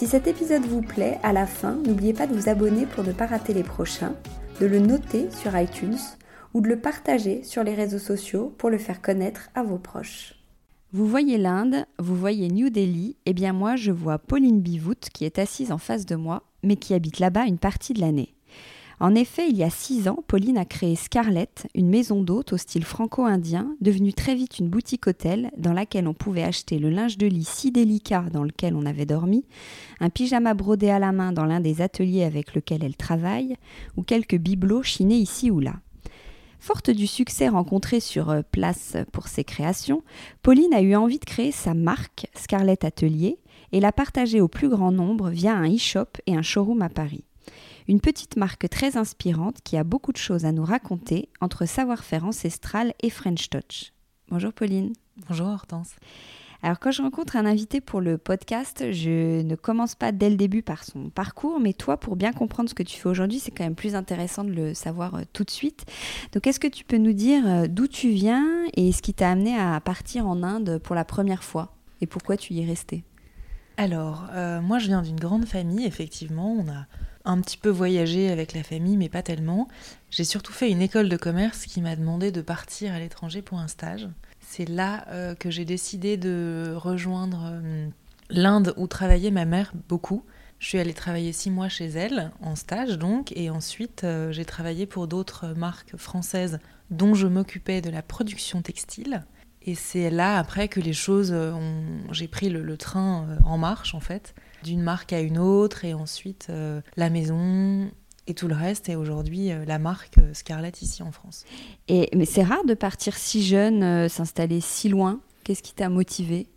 Si cet épisode vous plaît, à la fin, n'oubliez pas de vous abonner pour ne pas rater les prochains, de le noter sur iTunes ou de le partager sur les réseaux sociaux pour le faire connaître à vos proches. Vous voyez l'Inde, vous voyez New Delhi, et eh bien moi je vois Pauline Bivout qui est assise en face de moi, mais qui habite là-bas une partie de l'année. En effet, il y a six ans, Pauline a créé Scarlett, une maison d'hôtes au style franco-indien, devenue très vite une boutique hôtel dans laquelle on pouvait acheter le linge de lit si délicat dans lequel on avait dormi, un pyjama brodé à la main dans l'un des ateliers avec lequel elle travaille, ou quelques bibelots chinés ici ou là. Forte du succès rencontré sur euh, place pour ses créations, Pauline a eu envie de créer sa marque Scarlett Atelier et la partager au plus grand nombre via un e-shop et un showroom à Paris. Une petite marque très inspirante qui a beaucoup de choses à nous raconter entre savoir-faire ancestral et French Touch. Bonjour Pauline. Bonjour Hortense. Alors quand je rencontre un invité pour le podcast, je ne commence pas dès le début par son parcours, mais toi, pour bien comprendre ce que tu fais aujourd'hui, c'est quand même plus intéressant de le savoir euh, tout de suite. Donc est-ce que tu peux nous dire euh, d'où tu viens et ce qui t'a amené à partir en Inde pour la première fois et pourquoi tu y es resté Alors, euh, moi je viens d'une grande famille, effectivement. On a un petit peu voyagé avec la famille, mais pas tellement. J'ai surtout fait une école de commerce qui m'a demandé de partir à l'étranger pour un stage. C'est là euh, que j'ai décidé de rejoindre euh, l'Inde où travaillait ma mère beaucoup. Je suis allée travailler six mois chez elle, en stage donc, et ensuite euh, j'ai travaillé pour d'autres marques françaises dont je m'occupais de la production textile. Et c'est là après que les choses ont... J'ai pris le train en marche en fait d'une marque à une autre et ensuite euh, la maison et tout le reste et aujourd'hui euh, la marque euh, Scarlett ici en France. Et mais c'est rare de partir si jeune, s'installer si loin. Qu'est-ce qui t'a motivé?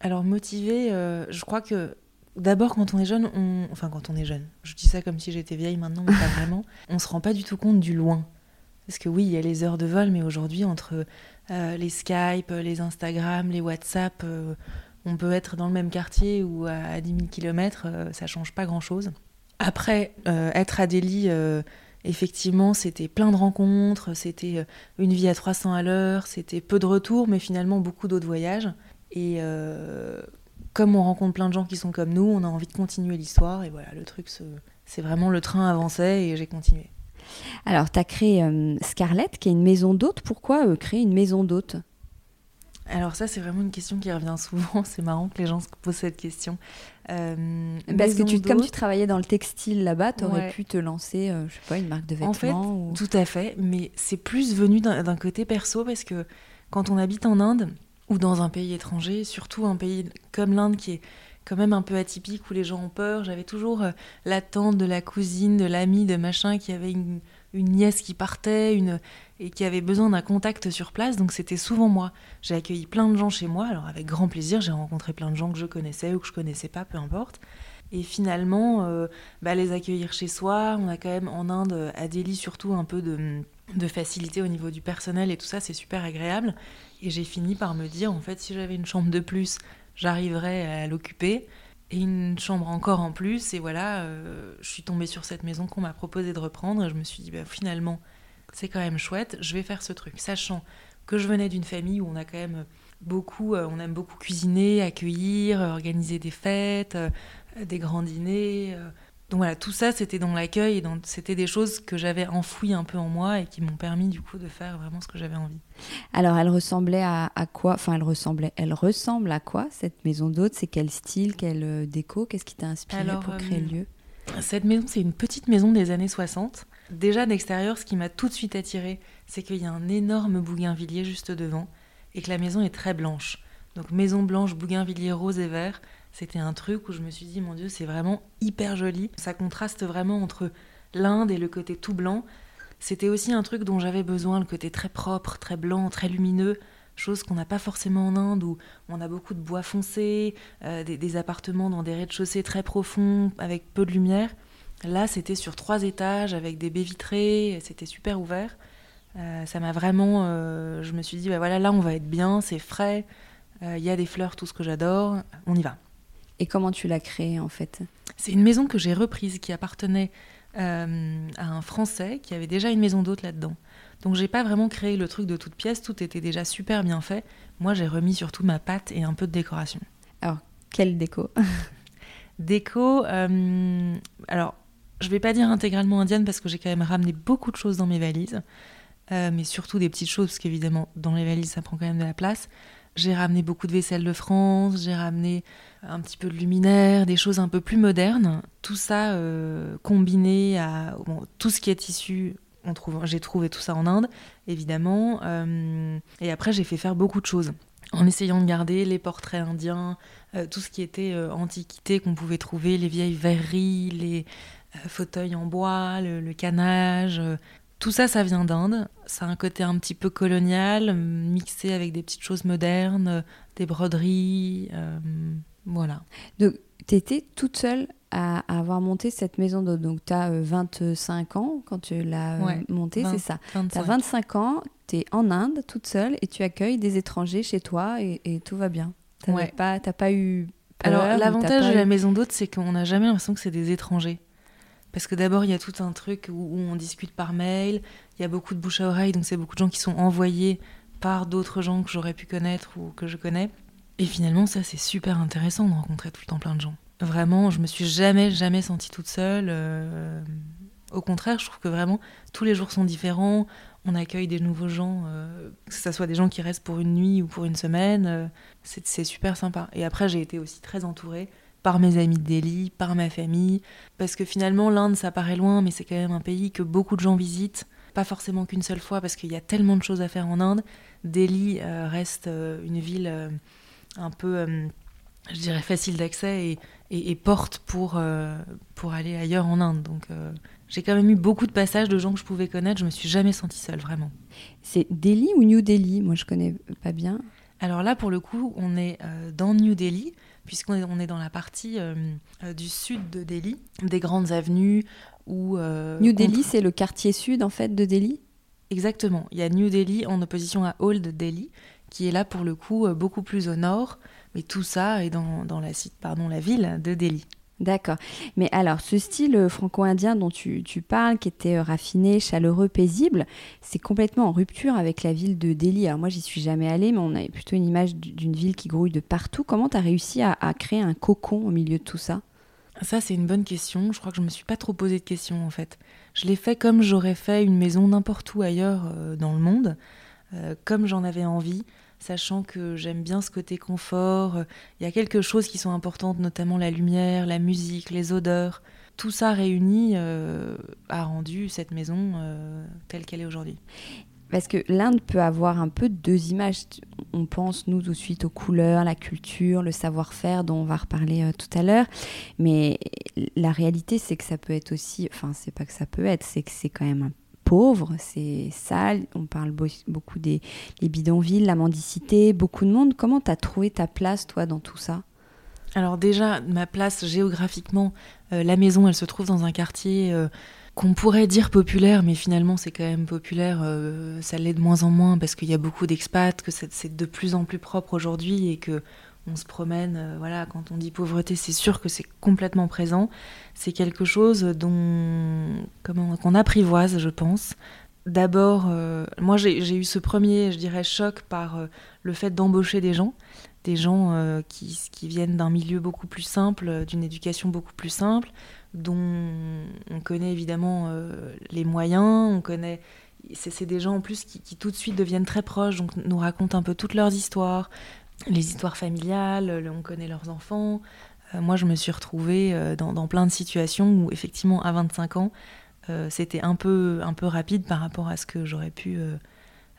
Alors motivé, je crois que D'abord, quand on est jeune, on... enfin quand on est jeune, je dis ça comme si j'étais vieille maintenant, mais pas vraiment, on se rend pas du tout compte du loin. Parce que oui, il y a les heures de vol, mais aujourd'hui, entre les Skype, les Instagram, les WhatsApp, on peut être dans le même quartier ou à 10 000 km, ça change pas grand-chose. Après, euh, être à Delhi, euh, effectivement, c'était plein de rencontres, c'était euh, une vie à 300 à l'heure, c'était peu de retours, mais finalement beaucoup d'autres voyages. Et comme on rencontre plein de gens qui sont comme nous, on a envie de continuer l'histoire. Et voilà, le truc, c'est vraiment le train avançait et j'ai continué. Alors, tu as créé Scarlett, qui est une maison d'hôte. Pourquoi créer une maison d'hôte? Alors ça, c'est vraiment une question qui revient souvent. C'est marrant que les gens se posent cette question. Euh, Parce que tu, comme tu travaillais dans le textile là-bas, tu aurais pu te lancer, euh, je sais pas, une marque de vêtements. En fait, tout à fait. Mais c'est plus venu d'un côté perso parce que quand on habite en Inde ou dans un pays étranger, surtout un pays comme l'Inde qui est quand même un peu atypique où les gens ont peur, j'avais toujours euh, l'attente de la cousine, de l'ami, de machin qui avait une une nièce qui partait, une et qui avait besoin d'un contact sur place, donc c'était souvent moi. J'ai accueilli plein de gens chez moi, alors avec grand plaisir, j'ai rencontré plein de gens que je connaissais ou que je connaissais pas, peu importe. Et finalement, euh, bah, les accueillir chez soi, on a quand même en Inde, à Delhi surtout, un peu de, de facilité au niveau du personnel et tout ça, c'est super agréable. Et j'ai fini par me dire, en fait, si j'avais une chambre de plus, j'arriverais à l'occuper et une chambre encore en plus. Et voilà, euh, je suis tombée sur cette maison qu'on m'a proposé de reprendre. Et je me suis dit, bah, finalement, c'est quand même chouette, je vais faire ce truc. Sachant que je venais d'une famille où on a quand même beaucoup, euh, on aime beaucoup cuisiner, accueillir, organiser des fêtes, euh, des grands dîners. Donc voilà, tout ça, c'était dans l'accueil et c'était des choses que j'avais enfouies un peu en moi et qui m'ont permis du coup de faire vraiment ce que j'avais envie. Alors, elle ressemblait à, quoi Enfin, elle ressemblait. Elle ressemble à quoi cette maison d'hôte? C'est quel style, quelle euh, déco? Qu'est-ce qui t'a inspiré pour créer le euh, lieu? Cette maison, c'est une petite maison des années 60. Déjà d'extérieur, ce qui m'a tout de suite attiré, c'est qu'il y a un énorme bougainvillier juste devant et que la maison est très blanche. Donc maison blanche, bougainvillier rose et vert, c'était un truc où je me suis dit, mon Dieu, c'est vraiment hyper joli. Ça contraste vraiment entre l'Inde et le côté tout blanc. C'était aussi un truc dont j'avais besoin, le côté très propre, très blanc, très lumineux, chose qu'on n'a pas forcément en Inde, où on a beaucoup de bois foncé, euh, des, appartements dans des rez-de-chaussée très profonds, avec peu de lumière. Là, c'était sur trois étages, avec des baies vitrées, c'était super ouvert. Euh, ça m'a vraiment... Euh, je me suis dit, bah voilà, là, on va être bien, c'est frais, il y a des fleurs, tout ce que j'adore, on y va. Et comment tu l'as créée en fait? C'est une maison que j'ai reprise qui appartenait euh, à un Français qui avait déjà une maison d'hôte là-dedans. Donc j'ai pas vraiment créé le truc de toute pièce, tout était déjà super bien fait. Moi j'ai remis surtout ma pâte et un peu de décoration. Alors, quelle déco? Déco, euh, alors je vais pas dire intégralement indienne parce que j'ai quand même ramené beaucoup de choses dans mes valises, euh, mais surtout des petites choses parce qu'évidemment dans les valises ça prend quand même de la place. J'ai ramené beaucoup de vaisselle de France, j'ai ramené un petit peu de luminaire, des choses un peu plus modernes. Tout ça euh, combiné à tout ce qui est issu. J'ai trouvé tout ça en Inde, évidemment. Euh, et après, j'ai fait faire beaucoup de choses en essayant de garder les portraits indiens, tout ce qui était antiquité qu'on pouvait trouver, les vieilles verreries, les fauteuils en bois, le canage, tout ça, ça vient d'Inde. Ça a un côté un petit peu colonial, mixé avec des petites choses modernes, des broderies. Euh, voilà. Donc, tu étais toute seule à, avoir monté cette maison d'hôte. Donc, tu as 25 ans quand tu l'as euh, montée, c'est ça. Tu as 25 ans, tu es en Inde toute seule et tu accueilles des étrangers chez toi et, tout va bien. Tu n'as pas, pas eu. Peur, Alors, l'avantage de la maison d'hôte, c'est qu'on n'a jamais l'impression que c'est des étrangers. Parce que d'abord, il y a tout un truc où, on discute par mail, il y a beaucoup de bouche à oreille, donc c'est beaucoup de gens qui sont envoyés par d'autres gens que j'aurais pu connaître ou que je connais. Et finalement, ça, c'est super intéressant de rencontrer tout le temps plein de gens. Vraiment, je me suis jamais, jamais sentie toute seule. Euh, au contraire, je trouve que vraiment, tous les jours sont différents. On accueille des nouveaux gens, euh, que ce soit des gens qui restent pour une nuit ou pour une semaine. Euh, c'est super sympa. Et après, j'ai été aussi très entourée par mes amis de Delhi, par ma famille, parce que finalement l'Inde ça paraît loin, mais c'est quand même un pays que beaucoup de gens visitent, pas forcément qu'une seule fois, parce qu'il y a tellement de choses à faire en Inde. Delhi euh, reste euh, une ville euh, un peu, je dirais, facile d'accès et, porte pour, pour aller ailleurs en Inde. Donc j'ai quand même eu beaucoup de passages de gens que je pouvais connaître, je me suis jamais sentie seule, vraiment. C'est Delhi ou New Delhi? Moi je connais pas bien. Alors là, pour le coup, on est dans New Delhi, puisqu'on est, on est dans la partie euh, euh, du sud de Delhi, des grandes avenues où... Euh, New Delhi, c'est le quartier sud en fait de Delhi? Exactement. Il y a New Delhi en opposition à Old Delhi, qui est là pour le coup beaucoup plus au nord, mais tout ça est dans, dans la, pardon, la ville de Delhi. D'accord. Mais alors, ce style euh, franco-indien dont tu, parles, qui était euh, raffiné, chaleureux, paisible, c'est complètement en rupture avec la ville de Delhi. Alors moi, j'y suis jamais allée, mais on a plutôt une image d'une ville qui grouille de partout. Comment tu as réussi à, créer un cocon au milieu de tout ça? Ça, c'est une bonne question. Je crois que je me suis pas trop posé de questions, en fait. Je l'ai fait comme j'aurais fait une maison n'importe où ailleurs euh, dans le monde, comme j'en avais envie sachant que j'aime bien ce côté confort. Il y a quelques choses qui sont importantes, notamment la lumière, la musique, les odeurs. Tout ça réuni euh, a rendu cette maison euh, telle qu'elle est aujourd'hui. Parce que l'Inde peut avoir un peu deux images. On pense, nous, tout de suite aux couleurs, la culture, le savoir-faire dont on va reparler euh, tout à l'heure. Mais la réalité, c'est que ça peut être aussi. Enfin, c'est pas que ça peut être, c'est que c'est quand même un c'est sale. On parle beaucoup des, bidonvilles, la mendicité, beaucoup de monde. Comment tu as trouvé ta place, toi, dans tout ça? Alors déjà, ma place géographiquement, euh, la maison, elle se trouve dans un quartier euh, qu'on pourrait dire populaire, mais finalement c'est quand même populaire. Euh, ça l'est de moins en moins parce qu'il y a beaucoup d'expats, que c'est de plus en plus propre aujourd'hui et que on se promène, euh, voilà, quand on dit pauvreté, c'est sûr que c'est complètement présent. C'est quelque chose dont, comment, qu'on apprivoise, je pense. D'abord, euh, moi j'ai eu ce premier, je dirais, choc par euh, le fait d'embaucher des gens, des gens qui, qui, viennent d'un milieu beaucoup plus simple, d'une éducation beaucoup plus simple, dont on connaît évidemment les moyens, on connaît c'est des gens en plus qui, qui, tout de suite deviennent très proches, donc nous racontent un peu toutes leurs histoires, les histoires familiales, on connaît leurs enfants. Euh, moi, je me suis retrouvée euh, dans, plein de situations où, effectivement, à 25 ans, euh, c'était un peu, un peu rapide par rapport à ce que j'aurais pu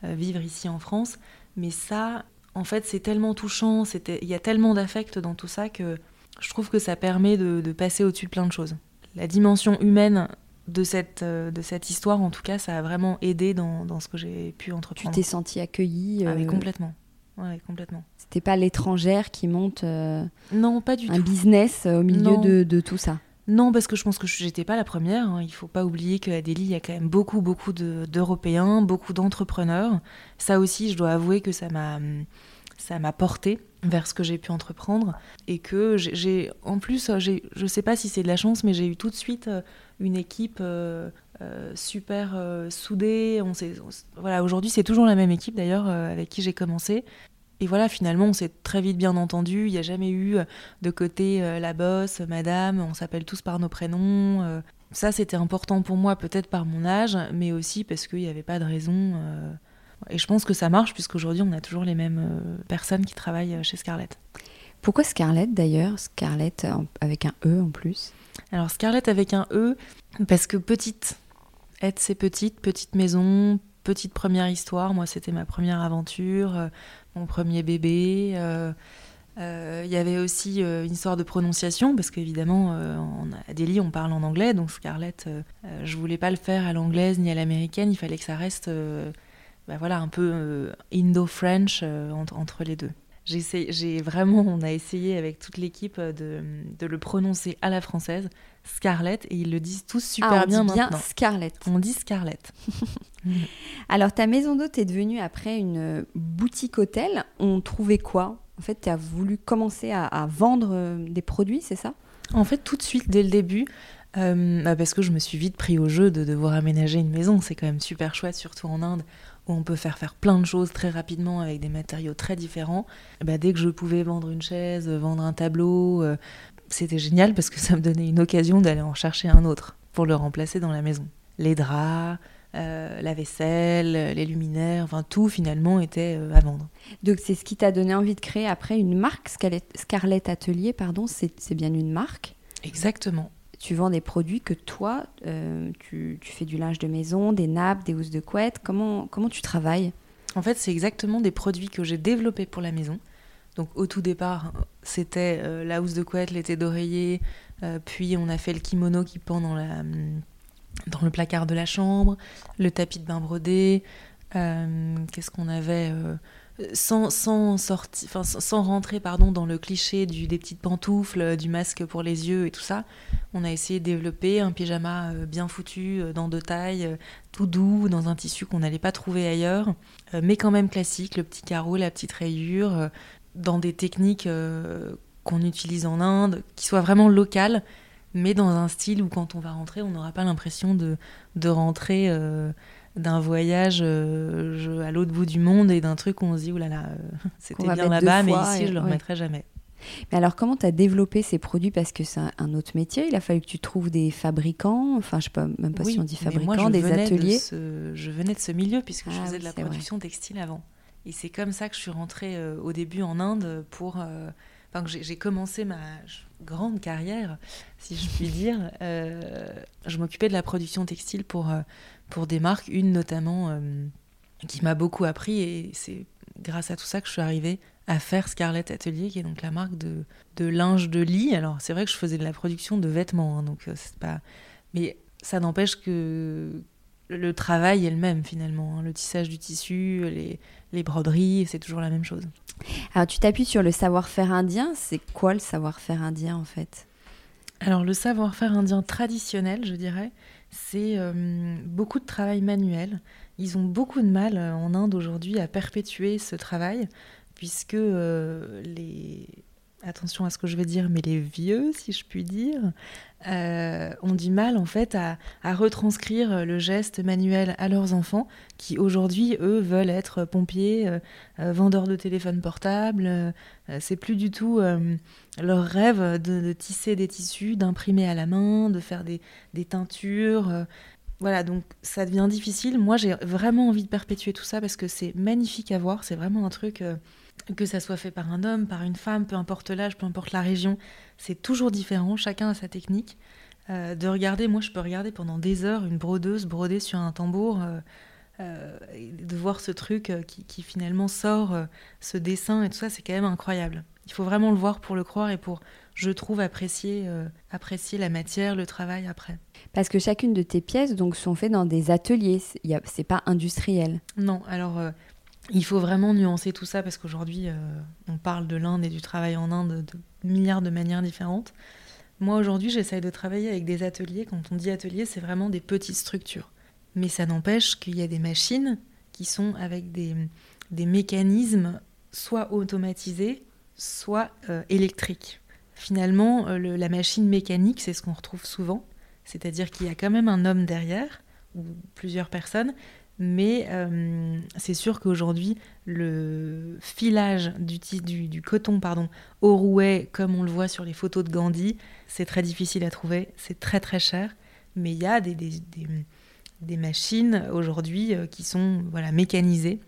vivre ici en France. Mais ça, en fait, c'est tellement touchant, il y a tellement d'affect dans tout ça que je trouve que ça permet de, passer au-dessus de plein de choses. La dimension humaine de cette, de cette histoire, en tout cas, ça a vraiment aidé dans, dans ce que j'ai pu entreprendre. Tu t'es sentie accueillie ah, complètement. Ouais, complètement. C'était pas l'étrangère qui monte euh, non, pas du un business euh, au milieu de, de, tout ça. Non, parce que je pense que j'étais pas la première. Hein. Il faut pas oublier qu'à Delhi, il y a quand même beaucoup, beaucoup d'Européens, beaucoup d'entrepreneurs. Ça aussi, je dois avouer que ça m'a ça m'a porté vers ce que j'ai pu entreprendre et que j'ai en plus je sais pas si c'est de la chance mais j'ai eu tout de suite euh, une équipe super soudée on, voilà aujourd'hui c'est toujours la même équipe d'ailleurs avec qui j'ai commencé et voilà, finalement, on s'est très vite bien entendu. Il n'y a jamais eu euh, de côté euh, la bosse, madame, on s'appelle tous par nos prénoms. Euh. ça, c'était important pour moi, peut-être par mon âge, mais aussi parce qu'il n'y avait pas de raison. Et je pense que ça marche, puisqu'aujourd'hui, on a toujours les mêmes personnes qui travaillent chez Scarlett. Pourquoi Scarlett d'ailleurs? Scarlett avec un E en plus? Alors, Scarlett avec un E, parce que petite. Être, c'est petite, petite maison, petite première histoire. Moi, c'était ma première aventure mon premier bébé. Il euh, euh, y avait aussi euh, une histoire de prononciation, parce qu'évidemment, à Delhi, on parle en anglais, donc Scarlett, je voulais pas le faire à l'anglaise ni à l'américaine, il fallait que ça reste bah voilà, un peu indo-french entre, entre les deux. J'ai vraiment, on a essayé avec toute l'équipe de, de, le prononcer à la française, Scarlett, et ils le disent tous super ah, on bien dit bien Scarlett. On dit Scarlett. Alors, ta maison d'hôte est devenue après une boutique hôtel. On trouvait quoi? En fait, tu as voulu commencer à, vendre euh, des produits, c'est ça? En fait, tout de suite, dès le début, euh, bah, parce que je me suis vite pris au jeu de devoir aménager une maison. C'est quand même super chouette, surtout en Inde, où on peut faire faire plein de choses très rapidement avec des matériaux très différents. Bah, dès que je pouvais vendre une chaise, vendre un tableau, euh, c'était génial parce que ça me donnait une occasion d'aller en chercher un autre pour le remplacer dans la maison. Les draps, euh, la vaisselle, les luminaires, enfin tout finalement était euh, à vendre. Donc c'est ce qui t'a donné envie de créer après une marque, Scarlett Atelier, pardon, c'est bien une marque Exactement. Tu vends des produits que toi, euh, tu, fais du linge de maison, des nappes, des housses de couette. Comment, comment tu travailles? En fait, c'est exactement des produits que j'ai développés pour la maison. Donc au tout départ, c'était la housse de couette, l'été d'oreiller, puis on a fait le kimono qui pend dans la dans le placard de la chambre, le tapis de bain brodé, euh, qu'est-ce qu'on avait euh, sans, rentrer pardon, dans le cliché des petites pantoufles, du masque pour les yeux et tout ça, on a essayé de développer un pyjama euh, bien foutu, dans deux tailles, tout doux, dans un tissu qu'on n'allait pas trouver ailleurs, mais quand même classique, le petit carreau, la petite rayure, dans des techniques qu'on utilise en Inde, qui soient vraiment locales, mais dans un style où quand on va rentrer, on n'aura pas l'impression de, de rentrer euh, d'un voyage euh, à l'autre bout du monde et d'un truc où on se dit, oulala, euh, c'était bien là-bas, mais ici, je ne le remettrai jamais. Mais alors, comment tu as développé ces produits? Parce que c'est un autre métier. Il a fallu que tu trouves des fabricants, enfin, je sais pas, même pas si on dit fabricants, des ateliers. je venais de ce milieu puisque je ah faisais de la production textile avant. Et c'est comme ça que je suis rentrée au début en Inde pour enfin, j'ai commencé ma grande carrière, si je puis dire, euh, je m'occupais de la production textile pour, euh, pour des marques, une notamment euh, qui m'a beaucoup appris et c'est grâce à tout ça que je suis arrivée à faire Scarlett Atelier, qui est donc la marque de, de linge de lit. Alors c'est vrai que je faisais de la production de vêtements, hein, donc c'est pas. Mais ça n'empêche que le travail est le même finalement. hein. Le tissage du tissu, les, les broderies, c'est toujours la même chose. Alors tu t'appuies sur le savoir-faire indien. C'est quoi le savoir-faire indien en fait? Alors le savoir-faire indien traditionnel, je dirais, c'est euh, beaucoup de travail manuel. Ils ont beaucoup de mal euh, en Inde aujourd'hui à perpétuer ce travail, puisque euh, les... Attention à ce que je vais dire, mais les vieux, si je puis dire, euh, ont du mal en fait à, à retranscrire le geste manuel à leurs enfants, qui aujourd'hui, eux, veulent être pompiers, euh, euh, vendeurs de téléphones portables. euh, c'est plus du tout euh, leur rêve de, de tisser des tissus, d'imprimer à la main, de faire des, des teintures. euh. voilà, donc ça devient difficile. Moi, j'ai vraiment envie de perpétuer tout ça parce que c'est magnifique à voir. C'est vraiment un truc, euh, que ça soit fait par un homme, par une femme, peu importe l'âge, peu importe la région, c'est toujours différent. Chacun a sa technique. Euh, de regarder, moi, je peux regarder pendant des heures une brodeuse broder sur un tambour. euh, euh, et de voir ce truc qui, qui finalement sort, ce dessin et tout ça, c'est quand même incroyable. Il faut vraiment le voir pour le croire et pour, je trouve, apprécier, apprécier la matière, le travail après. Parce que chacune de tes pièces donc sont faites dans des ateliers. C'est pas industriel. Non, alors il faut vraiment nuancer tout ça parce qu'aujourd'hui, euh, on parle de l'Inde et du travail en Inde de milliards de manières différentes. Moi, aujourd'hui, j'essaye de travailler avec des ateliers. Quand on dit atelier, c'est vraiment des petites structures. Mais ça n'empêche qu'il y a des machines qui sont avec des, des mécanismes soit automatisés, soit euh, électriques. Finalement, euh, la machine mécanique, c'est ce qu'on retrouve souvent. C'est-à-dire qu'il y a quand même un homme derrière, ou plusieurs personnes, mais euh, c'est sûr qu'aujourd'hui, le filage du, du, coton pardon, au rouet, comme on le voit sur les photos de Gandhi, c'est très difficile à trouver, c'est très très cher. Mais il y a des, des, des- des machines aujourd'hui euh, qui sont voilà, mécanisées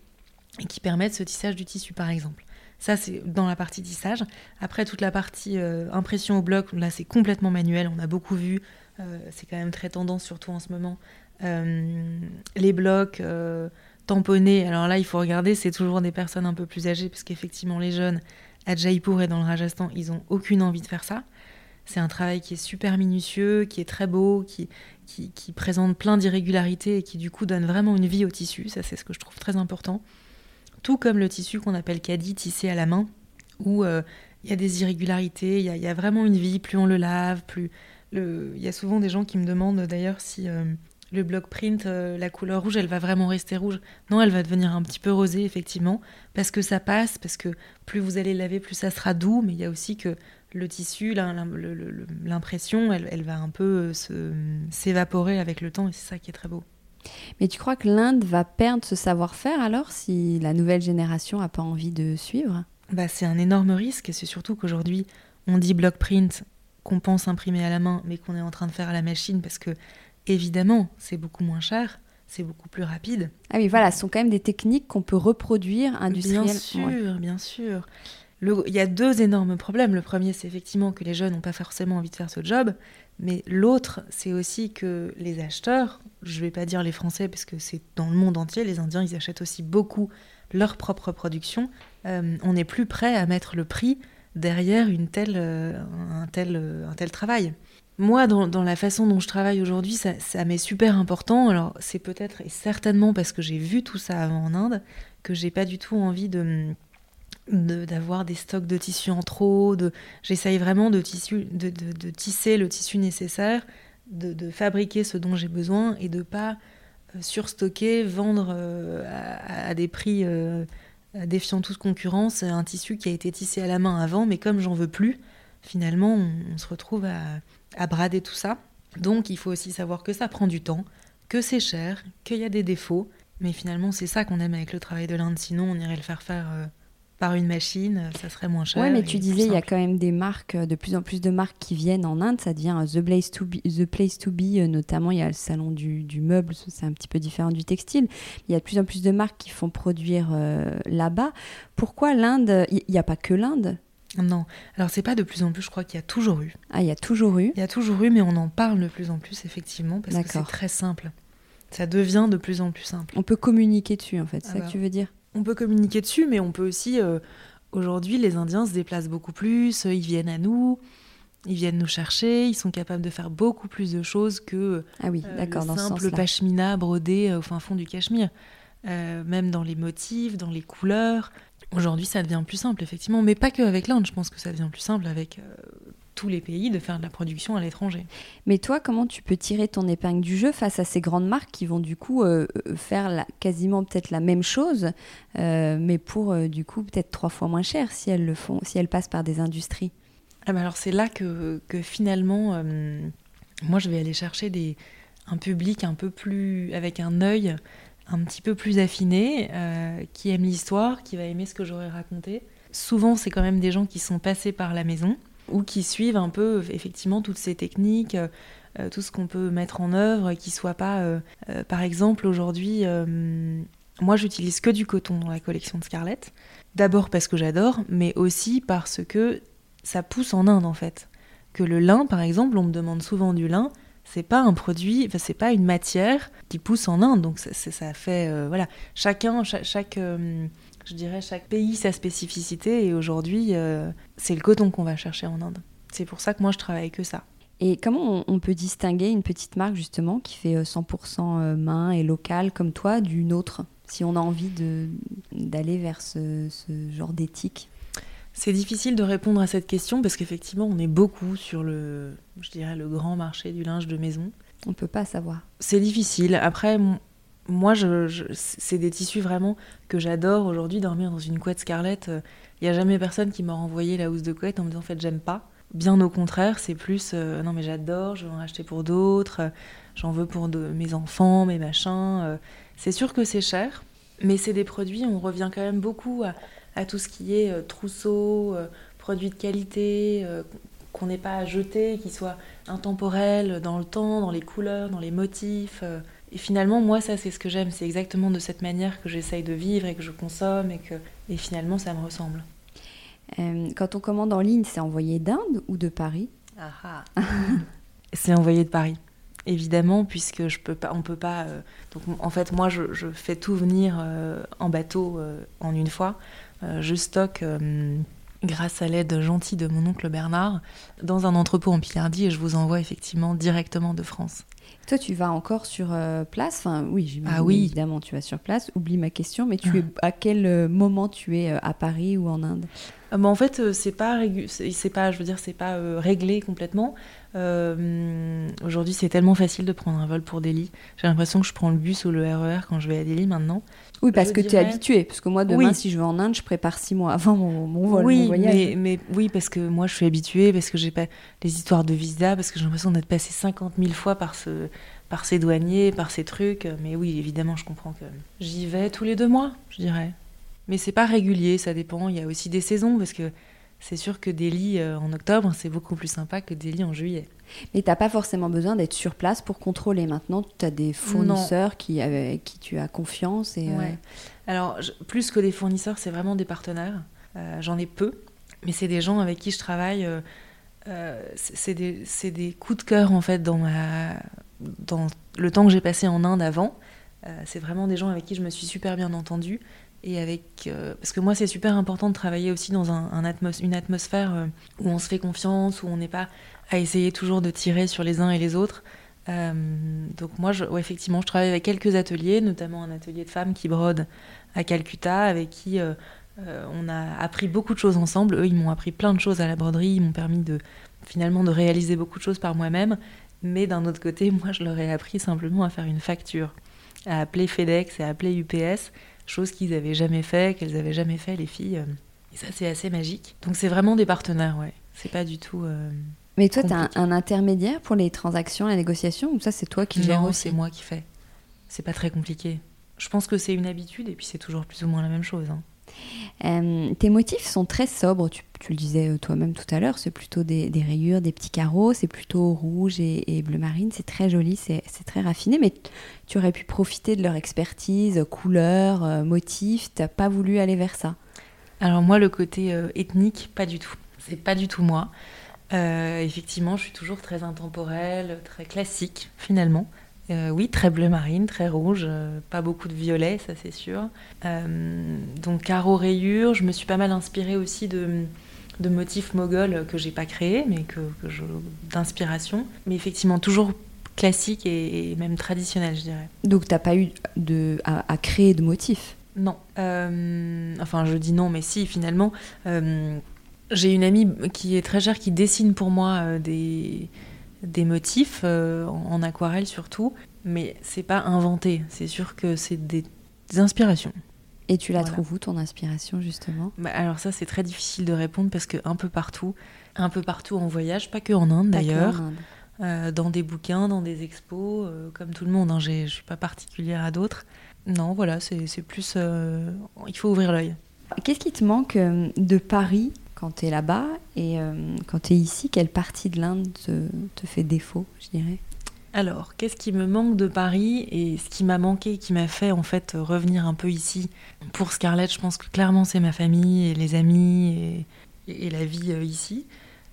et qui permettent ce tissage du tissu, par exemple. Ça, c'est dans la partie tissage. Après, toute la partie euh, impression au bloc, là, c'est complètement manuel. On a beaucoup vu. Euh, c'est quand même très tendance, surtout en ce moment. Euh, les blocs euh, tamponnés. Alors là, il faut regarder, c'est toujours des personnes un peu plus âgées, parce qu'effectivement, les jeunes à Jaipur et dans le Rajasthan, ils ont aucune envie de faire ça. C'est un travail qui est super minutieux, qui est très beau, qui, qui, présente plein d'irrégularités et qui du coup donne vraiment une vie au tissu. Ça, c'est ce que je trouve très important. Tout comme le tissu qu'on appelle kadi, tissé à la main, où il y a des irrégularités, il y a vraiment une vie. Plus on le lave, plus le... il y a souvent des gens qui me demandent d'ailleurs si euh, le block print, euh, la couleur rouge, elle va vraiment rester rouge. Non, elle va devenir un petit peu rosée effectivement, parce que ça passe, parce que plus vous allez laver, plus ça sera doux. Mais il y a aussi que le tissu, l'impression, elle, elle va un peu euh, s'évaporer avec le temps, et c'est ça qui est très beau. Mais tu crois que l'Inde va perdre ce savoir-faire alors si la nouvelle génération a pas envie de suivre? Bah, c'est un énorme risque, et c'est surtout qu'aujourd'hui, on dit block print qu'on pense imprimer à la main, mais qu'on est en train de faire à la machine parce que, évidemment, c'est beaucoup moins cher, c'est beaucoup plus rapide. Ah oui, voilà, ce sont quand même des techniques qu'on peut reproduire industriellement. Bien sûr, bien sûr. Le- Il y a deux énormes problèmes. Le premier, c'est effectivement que les jeunes n'ont pas forcément envie de faire ce job. Mais l'autre, c'est aussi que les acheteurs, je ne vais pas dire les Français parce que c'est dans le monde entier, les Indiens, ils achètent aussi beaucoup leur propre production. Euh, on n'est plus prêt à mettre le prix derrière une telle, euh, un, tel, euh, un tel travail. Moi, dans, dans la façon dont je travaille aujourd'hui, ça, ça m'est super important. Alors, c'est peut-être et certainement parce que j'ai vu tout ça avant en Inde que j'ai pas du tout envie de de- d'avoir des stocks de tissus en trop. De... J'essaye vraiment de, tissu, de, de- tisser le tissu nécessaire, de, fabriquer ce dont j'ai besoin et de pas euh, surstocker, vendre à, des prix défiant toute concurrence un tissu qui a été tissé à la main avant, mais comme j'en veux plus, finalement, on, se retrouve à, à brader tout ça. Donc il faut aussi savoir que ça prend du temps, que c'est cher, qu'il y a des défauts, mais finalement c'est ça qu'on aime avec le travail de l'Inde, sinon on irait le faire faire euh, par une machine, ça serait moins cher. Ouais, mais tu disais, il y a quand même des marques, de plus en plus de marques qui viennent en Inde. Ça devient the place to be, the place to be euh, notamment. Il y a le salon du, du meuble, c'est un petit peu différent du textile. Il y a de plus en plus de marques qui font produire euh, là-bas. Pourquoi l'Inde Il n'y a pas que l'Inde? Non, alors c'est pas de plus en plus, je crois qu'il y a toujours eu. Ah, il y a toujours eu? Il y a toujours eu, mais on en parle de plus en plus, effectivement, parce que c'est très simple. Ça devient de plus en plus simple. On peut communiquer dessus, en fait. C'est Ah ça bah. que tu veux dire? On peut communiquer dessus, mais on peut aussi. euh, Aujourd'hui, les Indiens se déplacent beaucoup plus, euh, ils viennent à nous. Ils viennent nous chercher, ils sont capables de faire beaucoup plus de choses que ah oui, euh, le dans ce simple sens-là. pashmina brodé euh, au fin fond du cachemire. Euh, même dans les motifs, dans les couleurs. Aujourd'hui, ça devient plus simple, effectivement, mais pas que avec l'Inde. Je pense que ça devient plus simple avec tous les pays de faire de la production à l'étranger. Mais toi, comment tu peux tirer ton épingle du jeu face à ces grandes marques qui vont du coup euh, euh, faire la- quasiment peut-être la même chose, euh, mais pour euh, du coup peut-être trois fois moins cher si elles le font, si elles passent par des industries? Ah bah alors c'est là que, que finalement, moi je vais aller chercher des, un public un peu plus, avec un œil un petit peu plus affiné, qui aime l'histoire, qui va aimer ce que j'aurais raconté. Souvent c'est quand même des gens qui sont passés par la maison ou qui suivent un peu effectivement toutes ces techniques, euh, euh, tout ce qu'on peut mettre en œuvre, qui soit pas, euh, par exemple aujourd'hui, moi j'utilise que du coton dans la collection de Scarlett. D'abord parce que j'adore, mais aussi parce que ça pousse en Inde en fait. Que le lin, par exemple, on me demande souvent du lin, c'est pas un produit, enfin, c'est pas une matière qui pousse en Inde, donc ça, ça- fait voilà, chacun, cha- chaque, je dirais chaque pays sa spécificité et aujourd'hui euh, c'est le coton qu'on va chercher en Inde. C'est pour ça que moi je travaille que ça. Et comment on, peut distinguer une petite marque justement qui fait euh, 100% main et local comme toi d'une autre, si on a envie de d'aller vers ce, ce genre d'éthique? C'est difficile de répondre à cette question parce qu'effectivement on est beaucoup sur le, je dirais le grand marché du linge de maison. On peut pas savoir. C'est difficile. Après, moi, je, c'est des tissus vraiment que j'adore. Aujourd'hui, dormir dans une couette Scarlett, il n'y a jamais personne qui m'a renvoyé la housse de couette en me disant en fait j'aime pas. Bien au contraire, c'est plus euh, non mais j'adore, je veux en acheter pour d'autres, euh, j'en veux pour mes enfants, mes machins. euh. C'est sûr que c'est cher, mais c'est des produits, on revient quand même beaucoup à, tout ce qui est euh, trousseau, euh, produits de qualité, euh, qu'on n'ait pas à jeter, qui soit intemporel dans le temps, dans les couleurs, dans les motifs. Et finalement, moi, ça, c'est ce que j'aime. C'est exactement de cette manière que j'essaye de vivre et que je consomme et que et finalement, ça me ressemble. Euh, quand on commande en ligne, c'est envoyé d'Inde ou de Paris? C'est envoyé de Paris, évidemment, puisque je peux pas, on peut pas. euh, donc, en fait, moi, je, je fais tout venir euh, en bateau euh, en une fois. Euh, je stocke. euh, grâce à l'aide gentille de mon oncle Bernard, dans un entrepôt en Picardie et je vous envoie effectivement directement de France. Toi, tu vas encore sur euh, place? Enfin, oui, j'imagine, Ah oui. évidemment, tu vas sur place. Oublie ma question, mais tu es à quel euh, moment tu es euh, à Paris ou en Inde? Ah bah, en fait, c'est pas, c'est pas, je veux dire, c'est pas réglé complètement. Euh, Aujourd'hui, c'est tellement facile de prendre un vol pour Delhi. J'ai l'impression que je prends le bus ou le RER quand je vais à Delhi maintenant. Oui, parce Je que tu es habitué. Parce que moi, demain, Oui. si je vais en Inde, je prépare six mois avant mon, mon vol, mon oui, voyage. mais, mais oui, parce que moi, je suis habituée, parce que j'ai pas les histoires de visa, parce que j'ai l'impression d'être passée 50 000 fois par ce, par ces douaniers, par ces trucs. Mais oui, évidemment, je comprends que j'y vais tous les deux mois, je dirais. Mais c'est pas régulier, ça dépend. Il y a aussi des saisons, parce que c'est sûr que Delhi euh, en octobre, c'est beaucoup plus sympa que Delhi en juillet. Mais t'as pas forcément besoin d'être sur place pour contrôler. Maintenant, tu as des fournisseurs qui, avec qui tu as confiance. Et, euh. Alors, je- plus que des fournisseurs, c'est vraiment des partenaires. Euh, J'en ai peu, mais c'est des gens avec qui je travaille. euh, c'est des, des coups de cœur, en fait, dans, ma, dans le temps que j'ai passé en Inde avant. C'est vraiment des gens avec qui je me suis super bien entendue. Et avec, euh, parce que moi, c'est super important de travailler aussi dans un, une atmosphère euh, où on se fait confiance, où on n'est pas à essayer toujours de tirer sur les uns et les autres. Euh, donc moi, effectivement, je travaille avec quelques ateliers, notamment un atelier de femmes qui brodent à Calcutta, avec qui on a appris beaucoup de choses ensemble. Eux, ils m'ont appris plein de choses à la broderie, ils m'ont permis de finalement de réaliser beaucoup de choses par moi-même. Mais d'un autre côté, moi, je leur ai appris simplement à faire une facture, à appeler FedEx et à appeler UPS, chose qu'ils n'avaient jamais fait, qu'elles n'avaient jamais fait, les filles. euh. Et ça, c'est assez magique. Donc c'est vraiment des partenaires, ouais. C'est pas du tout... euh, Mais toi, tu as un, intermédiaire pour les transactions, la négociation Ou ça, c'est toi qui gères aussi c'est moi qui fais. C'est pas très compliqué. Je pense que c'est une habitude et puis c'est toujours plus ou moins la même chose. hein. Euh, tes motifs sont très sobres, tu, le disais euh, toi-même tout à l'heure, c'est plutôt des, rayures, des petits carreaux, c'est plutôt rouge et, bleu marine, c'est très joli, c'est très raffiné, mais tu aurais pu profiter de leur expertise, couleurs, euh, motifs, t'as pas voulu aller vers ça. Alors moi, le côté ethnique, pas du tout. C'est pas du tout moi. Effectivement, je suis toujours très intemporelle, très classique finalement. Euh, oui, très bleu marine, très rouge, euh, pas beaucoup de violet, ça c'est sûr. Euh, donc carreau rayure, je me suis pas mal inspirée aussi de, de motifs moghols que j'ai pas créés, mais que, d'inspiration. Mais effectivement, toujours classique et, même traditionnel, je dirais. Donc, t'as pas eu de, à, créer de motifs? Non. Euh, enfin, je dis non, mais si, finalement. J'ai une amie qui est très chère qui dessine pour moi des, des motifs, en, aquarelle surtout, mais c'est pas inventé. C'est sûr que c'est des, inspirations. Et tu la trouves où ton inspiration justement? Bah, Alors ça c'est très difficile de répondre parce que un peu partout, un peu partout en voyage, pas que en Inde d'ailleurs, euh, dans des bouquins, dans des expos, euh, comme tout le monde. Hein, je suis pas particulière à d'autres. Non, voilà, c'est plus. Euh, il faut ouvrir l'œil. Qu'est-ce qui te manque de Paris quand tu es là-bas et quand tu es ici Quelle partie de l'Inde te, fait défaut, je dirais? Alors, qu'est-ce qui me manque de Paris et ce qui m'a manqué, qui m'a fait en fait revenir un peu ici? Pour Scarlett, je pense que clairement c'est ma famille et les amis et, la vie ici.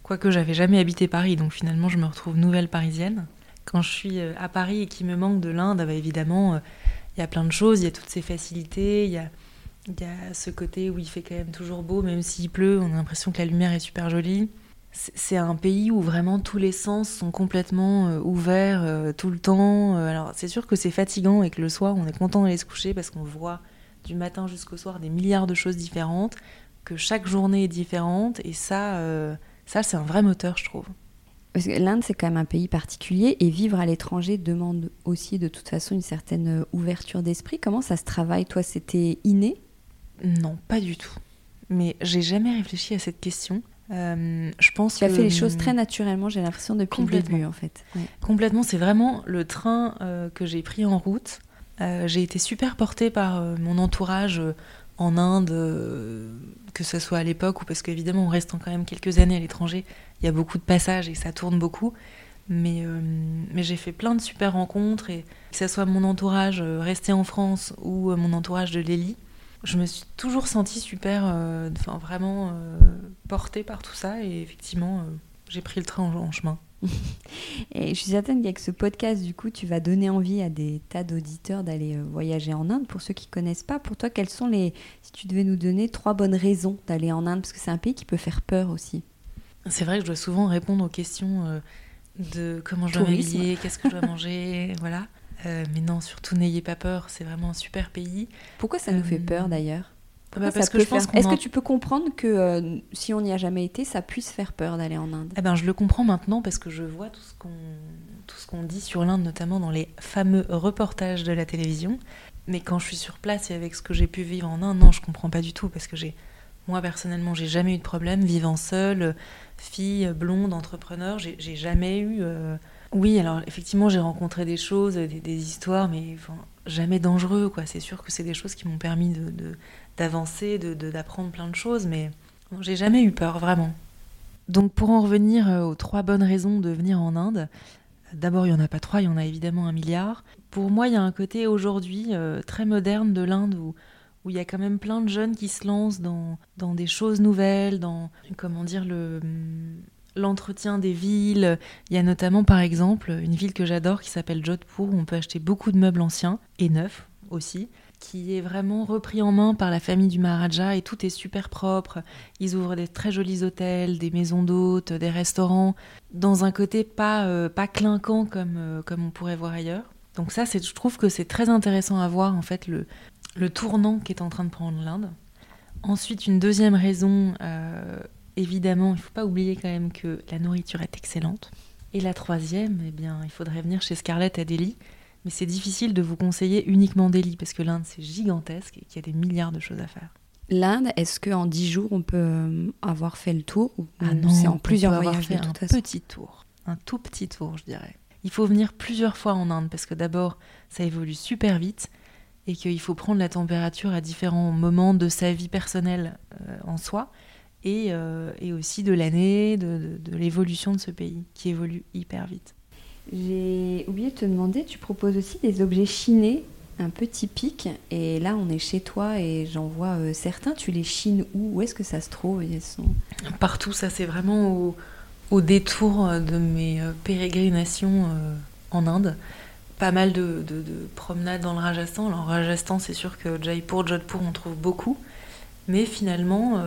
Quoique j'avais jamais habité Paris, donc finalement je me retrouve nouvelle parisienne. Quand je suis euh, à Paris et qu'il me manque de l'Inde, bah, évidemment, euh, il y a plein de choses, il y a toutes ces facilités, il y a, y a ce côté où il fait quand même toujours beau, même s'il pleut, on a l'impression que la lumière est super jolie. C'est un pays où vraiment tous les sens sont complètement euh, ouverts tout le temps. alors c'est sûr que c'est fatigant et que le soir on est content d'aller se coucher parce qu'on voit du matin jusqu'au soir des milliards de choses différentes, que chaque journée est différente et ça, ça, c'est un vrai moteur, je trouve. L'Inde, c'est quand même un pays particulier et vivre à l'étranger demande aussi de toute façon une certaine euh, ouverture d'esprit. Comment ça se travaille? Toi, c'était inné? Non, pas du tout. Mais j'ai jamais réfléchi à cette question. Euh, je pense tu as fait les choses très naturellement, j'ai l'impression, depuis le début, en fait. Complètement, c'est vraiment le train euh, que j'ai pris en route. j'ai été super portée par mon entourage en Inde, euh, que ce soit à l'époque ou parce qu'évidemment, en restant quand même quelques années à l'étranger, il y a beaucoup de passages et ça tourne beaucoup. Mais, euh, mais j'ai fait plein de super rencontres et que ce soit mon entourage euh, resté en France ou mon entourage de Lélie, je me suis toujours sentie super, enfin vraiment portée par tout ça et effectivement, j'ai pris le train en chemin. Et je suis certaine qu'avec ce podcast, du coup, tu vas donner envie à des tas d'auditeurs d'aller euh, voyager en Inde. Pour ceux qui ne connaissent pas, pour toi, quelles sont les. Si tu devais nous donner trois bonnes raisons d'aller en Inde, parce que c'est un pays qui peut faire peur aussi. C'est vrai que je dois souvent répondre aux questions euh, de comment je dois m'habiller, qu'est-ce que je dois manger, voilà. Euh, mais non, surtout n'ayez pas peur, c'est vraiment un super pays. Pourquoi ça nous fait peur d'ailleurs? bah, parce que je pense Est-ce que tu peux comprendre que euh, si on n'y a jamais été, ça puisse faire peur d'aller en Inde? Eh ben, Je le comprends maintenant parce que je vois tout ce qu'on dit sur l'Inde, notamment dans les fameux reportages de la télévision. Mais quand je suis sur place et avec ce que j'ai pu vivre en Inde, non, je comprends pas du tout parce que j'ai moi personnellement, j'ai jamais eu de problème vivant seule, fille blonde, entrepreneur, j'ai jamais eu. Euh, oui, alors effectivement, j'ai rencontré des choses, des, histoires, mais jamais dangereux, quoi. C'est sûr que c'est des choses qui m'ont permis de d'avancer, de, d'apprendre plein de choses, mais j'ai jamais eu peur, vraiment. Donc pour en revenir euh, aux trois bonnes raisons de venir en Inde, d'abord il n'y en a pas trois, il y en a évidemment un milliard. Pour moi, il y a un côté aujourd'hui euh, très moderne de l'Inde où, où il y a quand même plein de jeunes qui se lancent dans, dans des choses nouvelles, dans, comment dire, le, l'entretien des villes. Il y a notamment par exemple une ville que j'adore qui s'appelle Jodhpur où on peut acheter beaucoup de meubles anciens et neufs aussi qui est vraiment repris en main par la famille du Maharaja et tout est super propre. Ils ouvrent des très jolis hôtels, des maisons d'hôtes, des restaurants, dans un côté pas, euh, pas clinquant comme, euh, comme on pourrait voir ailleurs. Donc ça, je trouve que c'est très intéressant à voir en fait le, le tournant qu'est en train de prendre l'Inde. Ensuite, une deuxième raison, euh, évidemment, il ne faut pas oublier quand même que la nourriture est excellente. Et la troisième, eh bien, il faudrait venir chez Scarlett à Delhi mais c'est difficile de vous conseiller uniquement Delhi parce que l'Inde c'est gigantesque et qu'il y a des milliards de choses à faire. L'Inde, est-ce qu'en dix jours on peut euh, avoir fait le tour ou ah non, c'est en plusieurs voyages fait un petit tour, un tout petit tour, je dirais. Il faut venir plusieurs fois en Inde parce que d'abord ça évolue super vite et qu'il faut prendre la température à différents moments de sa vie personnelle euh, en soi et, euh, et, aussi de l'année, de, de l'évolution de ce pays qui évolue hyper vite. J'ai oublié de te demander, tu proposes aussi des objets chinés un peu typiques. Et là, on est chez toi et j'en vois euh, certains. Tu les chines où? Où est-ce que ça se trouve? Sont... Partout, ça c'est vraiment au, détour de mes euh, pérégrinations euh, en Inde. Pas mal de, promenades dans le Rajasthan. Alors Rajasthan, c'est sûr que Jaipur, Jodhpur, on trouve beaucoup. Mais finalement,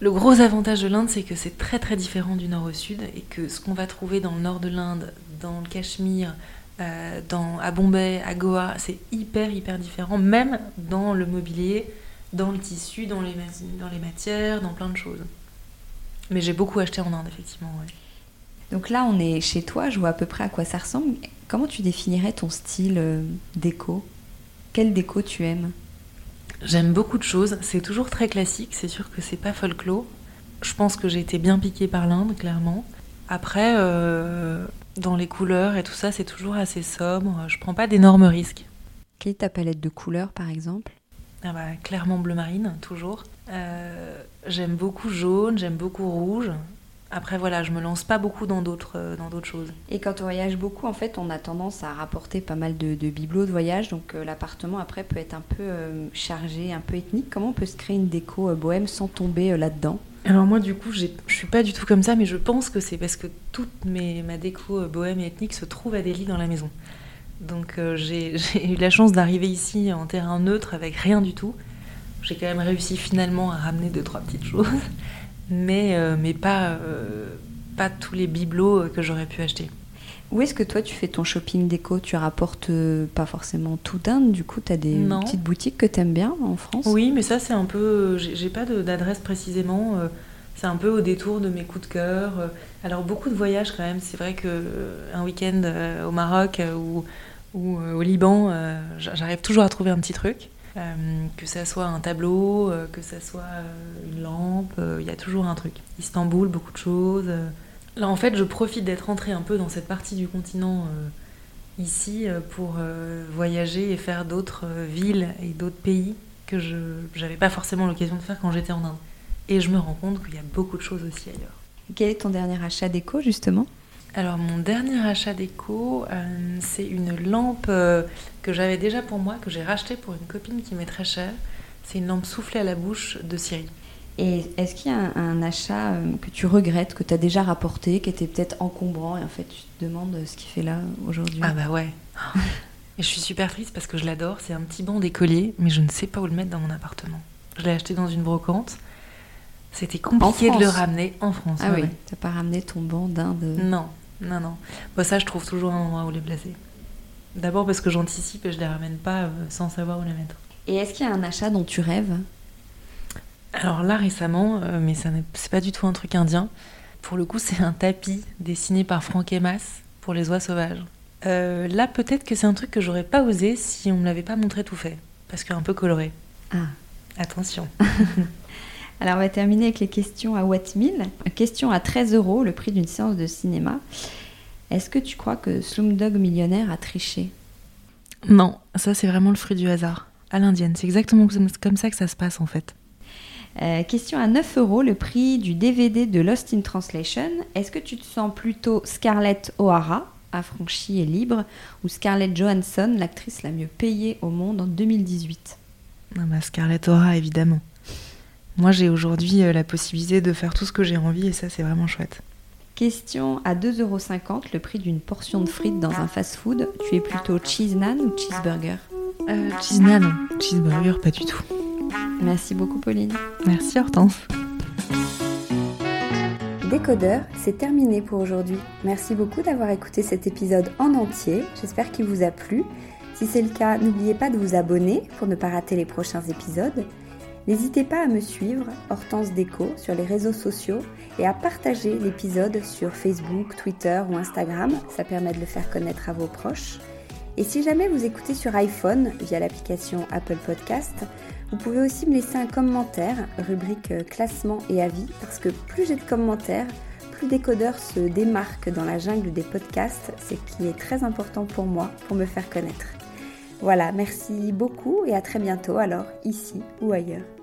Le gros avantage de l'Inde, c'est que c'est très très différent du nord au sud et que ce qu'on va trouver dans le nord de l'Inde, dans le Cachemire, euh, dans, à Bombay, à Goa, c'est hyper hyper différent, même dans le mobilier, dans le tissu, dans les, dans les matières, dans plein de choses. Mais j'ai beaucoup acheté en Inde, effectivement. Donc là, on est chez toi, je vois à peu près à quoi ça ressemble. Comment tu définirais ton style euh, déco? Quelle déco tu aimes? J'aime beaucoup de choses. C'est toujours très classique. C'est sûr que c'est pas folklore. Je pense que j'ai été bien piquée par l'Inde, clairement. Après, euh, dans les couleurs et tout ça, c'est toujours assez sobre. Je prends pas d'énormes risques. Quelle est ta palette de couleurs, par exemple? Ah bah, Clairement bleu marine, toujours. Euh, j'aime beaucoup jaune, j'aime beaucoup rouge. Après, voilà, je me lance pas beaucoup dans d'autres, euh, dans d'autres choses. Et quand on voyage beaucoup, en fait, on a tendance à rapporter pas mal de, bibelots de voyage. Donc, euh, l'appartement, après, peut être un peu euh, chargé, un peu ethnique. Comment on peut se créer une déco bohème sans tomber là-dedans? Alors moi du coup je suis pas du tout comme ça mais je pense que c'est parce que toute mes, ma déco bohème et ethnique se trouve à Delhi dans la maison. Donc j'ai eu la chance d'arriver ici en terrain neutre avec rien du tout. J'ai quand même réussi finalement à ramener deux trois petites choses mais, euh, mais pas, euh, pas tous les bibelots que j'aurais pu acheter. Où est-ce que toi tu fais ton shopping déco? Tu rapportes euh, pas forcément tout d'Inde, du coup tu as des petites boutiques que tu aimes bien en France? Oui, mais ça c'est un peu. J'ai pas d'adresse précisément. C'est un peu au détour de mes coups de cœur. Alors beaucoup de voyages quand même. C'est vrai qu'un week-end au Maroc ou, ou au Liban, j'arrive toujours à trouver un petit truc. Euh, que ça soit un tableau, euh, que ça soit euh, une lampe, il y a toujours un truc. Istanbul, beaucoup de choses. Là, en fait, je profite d'être rentrée un peu dans cette partie du continent ici pour voyager et faire d'autres villes et d'autres pays que je n'avais pas forcément l'occasion de faire quand j'étais en Inde. Et je me rends compte qu'il y a beaucoup de choses aussi ailleurs. Quel est ton dernier achat d'éco justement? Alors mon dernier achat déco, euh, c'est une lampe euh, que j'avais déjà pour moi, que j'ai rachetée pour une copine qui m'est très chère. C'est une lampe soufflée à la bouche de Siri. Et est-ce qu'il y a un, achat euh, que tu regrettes, que tu as déjà rapporté, qui était peut-être encombrant et en fait tu te demandes ce qu'il fait là aujourd'hui? Ah bah ouais. et je suis super triste parce que je l'adore. C'est un petit banc d'écolier, mais je ne sais pas où le mettre dans mon appartement. Je l'ai acheté dans une brocante. C'était compliqué de le ramener en France. Ah oui, t'as pas ramené ton banc d'Inde? Non, non, non. Bon, ça, je trouve toujours un endroit où les placer. D'abord parce que j'anticipe et je les ramène pas euh, sans savoir où les mettre. Et est-ce qu'il y a un achat dont tu rêves? Alors là, récemment, euh, mais ça c'est pas du tout un truc indien. Pour le coup, c'est un tapis dessiné par Franck Emas pour les oies sauvages. Euh, là, peut-être que c'est un truc que j'aurais pas osé si on me l'avait pas montré tout fait. Parce qu'un peu coloré. Ah. Attention. Alors, on va terminer avec les questions à What Question à 13 euros, le prix d'une séance de cinéma. Est-ce que tu crois que Slumdog Millionnaire a triché? Non, ça c'est vraiment le fruit du hasard. À l'indienne, c'est exactement comme ça que ça se passe en fait. Euh, question à 9 euros, le prix du DVD de Lost in Translation. Est-ce que tu te sens plutôt Scarlett O'Hara, affranchie et libre, ou Scarlett Johansson, l'actrice la mieux payée au monde en 2018 ah bah Scarlett O'Hara, évidemment. Moi, j'ai aujourd'hui euh, la possibilité de faire tout ce que j'ai envie et ça, c'est vraiment chouette. Question à 2,50€, le prix d'une portion de frites dans un fast-food. Tu es plutôt cheese naan ou cheeseburger euh, Cheese naan, cheeseburger, pas du tout. Merci beaucoup, Pauline. Merci, Hortense. Décodeur, c'est terminé pour aujourd'hui. Merci beaucoup d'avoir écouté cet épisode en entier. J'espère qu'il vous a plu. Si c'est le cas, n'oubliez pas de vous abonner pour ne pas rater les prochains épisodes. N'hésitez pas à me suivre, Hortense Déco, sur les réseaux sociaux et à partager l'épisode sur Facebook, Twitter ou Instagram. Ça permet de le faire connaître à vos proches. Et si jamais vous écoutez sur iPhone via l'application Apple Podcast, vous pouvez aussi me laisser un commentaire, rubrique classement et avis, parce que plus j'ai de commentaires, plus Décodeur se démarque dans la jungle des podcasts, ce qui est très important pour moi pour me faire connaître. Voilà, merci beaucoup et à très bientôt alors, ici ou ailleurs.